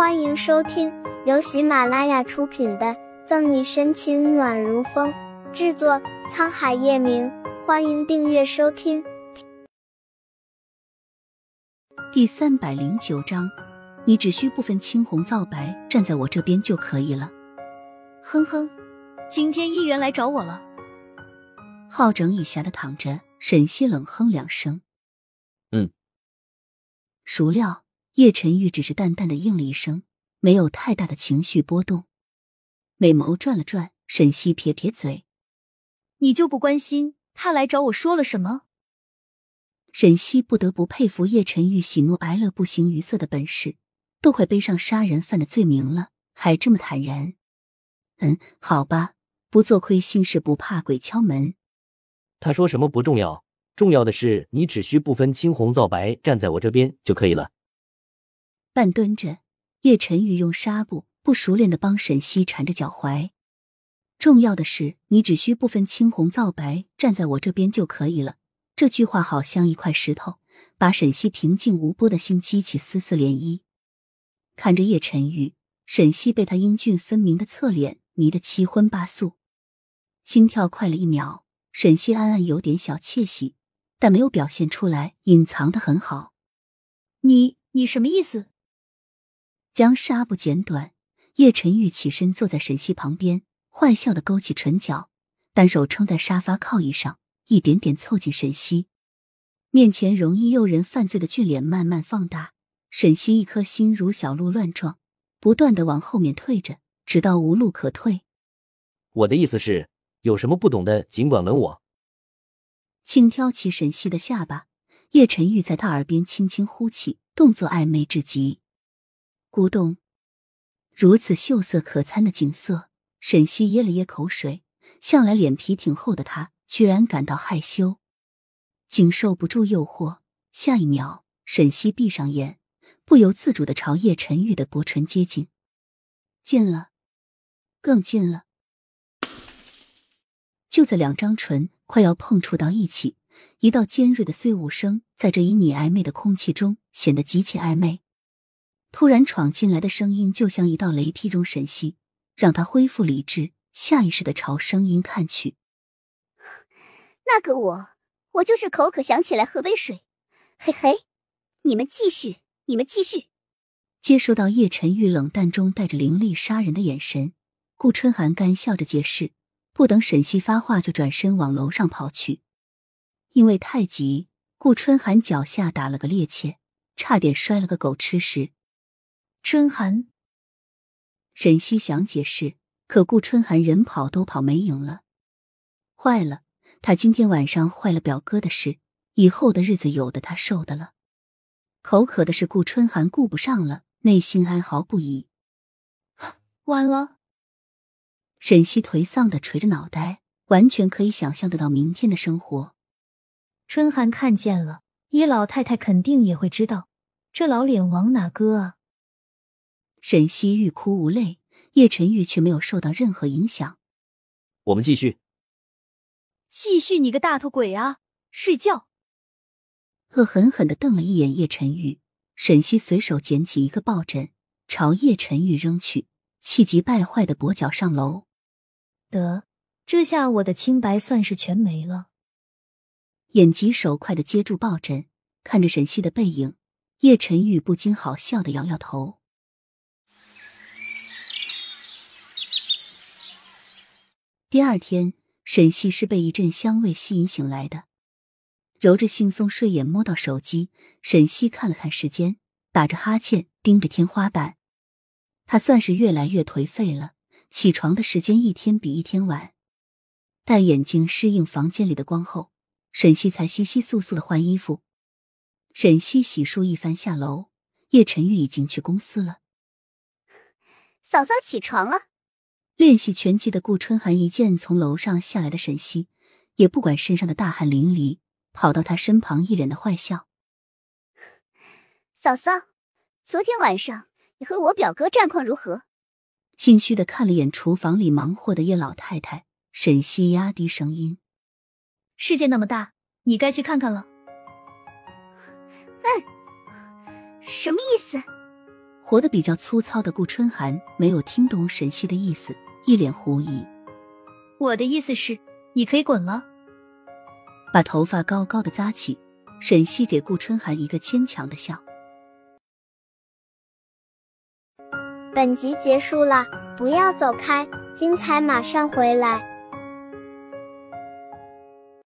欢迎收听由喜马拉雅出品的《赠你深情暖如风》，制作沧海夜明。欢迎订阅收听。第三百零九章，你只需不分青红皂白站在我这边就可以了。哼哼，今天议员来找我了。好整以暇的躺着，沈西冷哼两声。嗯。孰料。叶晨玉只是淡淡的应了一声，没有太大的情绪波动。美眸转了转，沈西撇撇嘴：“你就不关心他来找我说了什么？”沈西不得不佩服叶晨玉喜怒哀乐不形于色的本事，都快背上杀人犯的罪名了，还这么坦然。嗯，好吧，不做亏心事，不怕鬼敲门。他说什么不重要，重要的是你只需不分青红皂白站在我这边就可以了。半蹲着，叶晨玉用纱布不熟练的帮沈西缠着脚踝。重要的是，你只需不分青红皂白站在我这边就可以了。这句话好像一块石头，把沈西平静无波的心激起丝丝涟漪。看着叶晨玉，沈西被他英俊分明的侧脸迷得七荤八素，心跳快了一秒。沈西暗暗有点小窃喜，但没有表现出来，隐藏的很好。你你什么意思？将纱布剪短，叶晨玉起身坐在沈西旁边，坏笑的勾起唇角，单手撑在沙发靠椅上，一点点凑近沈西面前，容易诱人犯罪的俊脸慢慢放大。沈西一颗心如小鹿乱撞，不断的往后面退着，直到无路可退。我的意思是，有什么不懂的，尽管问我。轻挑起沈西的下巴，叶晨玉在他耳边轻轻呼气，动作暧昧至极。古董！如此秀色可餐的景色，沈西噎了噎口水。向来脸皮挺厚的他，居然感到害羞，经受不住诱惑。下一秒，沈西闭上眼，不由自主的朝叶晨玉的薄唇接近，近了，更近了。就在两张唇快要碰触到一起，一道尖锐的碎物声在这旖旎暧昧的空气中显得极其暧昧。突然闯进来的声音就像一道雷劈中沈西，让他恢复理智，下意识的朝声音看去。那个我，我就是口渴想起来喝杯水。嘿嘿，你们继续，你们继续。接收到叶晨玉冷淡中带着凌厉杀人的眼神，顾春寒干笑着解释，不等沈西发话，就转身往楼上跑去。因为太急，顾春寒脚下打了个趔趄，差点摔了个狗吃屎。春寒，沈西想解释，可顾春寒人跑都跑没影了。坏了，他今天晚上坏了表哥的事，以后的日子有的他受的了。口渴的是顾春寒顾不上了，内心哀嚎不已。完了，沈西颓丧的垂着脑袋，完全可以想象得到明天的生活。春寒看见了，叶老太太肯定也会知道，这老脸往哪搁啊？沈西欲哭无泪，叶晨玉却没有受到任何影响。我们继续，继续你个大头鬼啊！睡觉。恶狠狠的瞪了一眼叶晨玉，沈西随手捡起一个抱枕，朝叶晨玉扔去，气急败坏的跛脚上楼。得，这下我的清白算是全没了。眼疾手快的接住抱枕，看着沈西的背影，叶晨玉不禁好笑的摇摇头。第二天，沈西是被一阵香味吸引醒来的，揉着惺忪睡眼，摸到手机，沈西看了看时间，打着哈欠，盯着天花板。他算是越来越颓废了，起床的时间一天比一天晚。待眼睛适应房间里的光后，沈西才稀稀簌簌的换衣服。沈西洗漱一番下楼，叶晨玉已经去公司了。嫂嫂起床了。练习拳击的顾春寒一见从楼上下来的沈西，也不管身上的大汗淋漓，跑到他身旁，一脸的坏笑：“嫂嫂，昨天晚上你和我表哥战况如何？”心虚的看了眼厨房里忙活的叶老太太，沈西压低声音：“世界那么大，你该去看看了。”“嗯，什么意思？”活得比较粗糙的顾春寒没有听懂沈西的意思，一脸狐疑。我的意思是，你可以滚了。把头发高高的扎起，沈西给顾春寒一个牵强的笑。本集结束了，不要走开，精彩马上回来。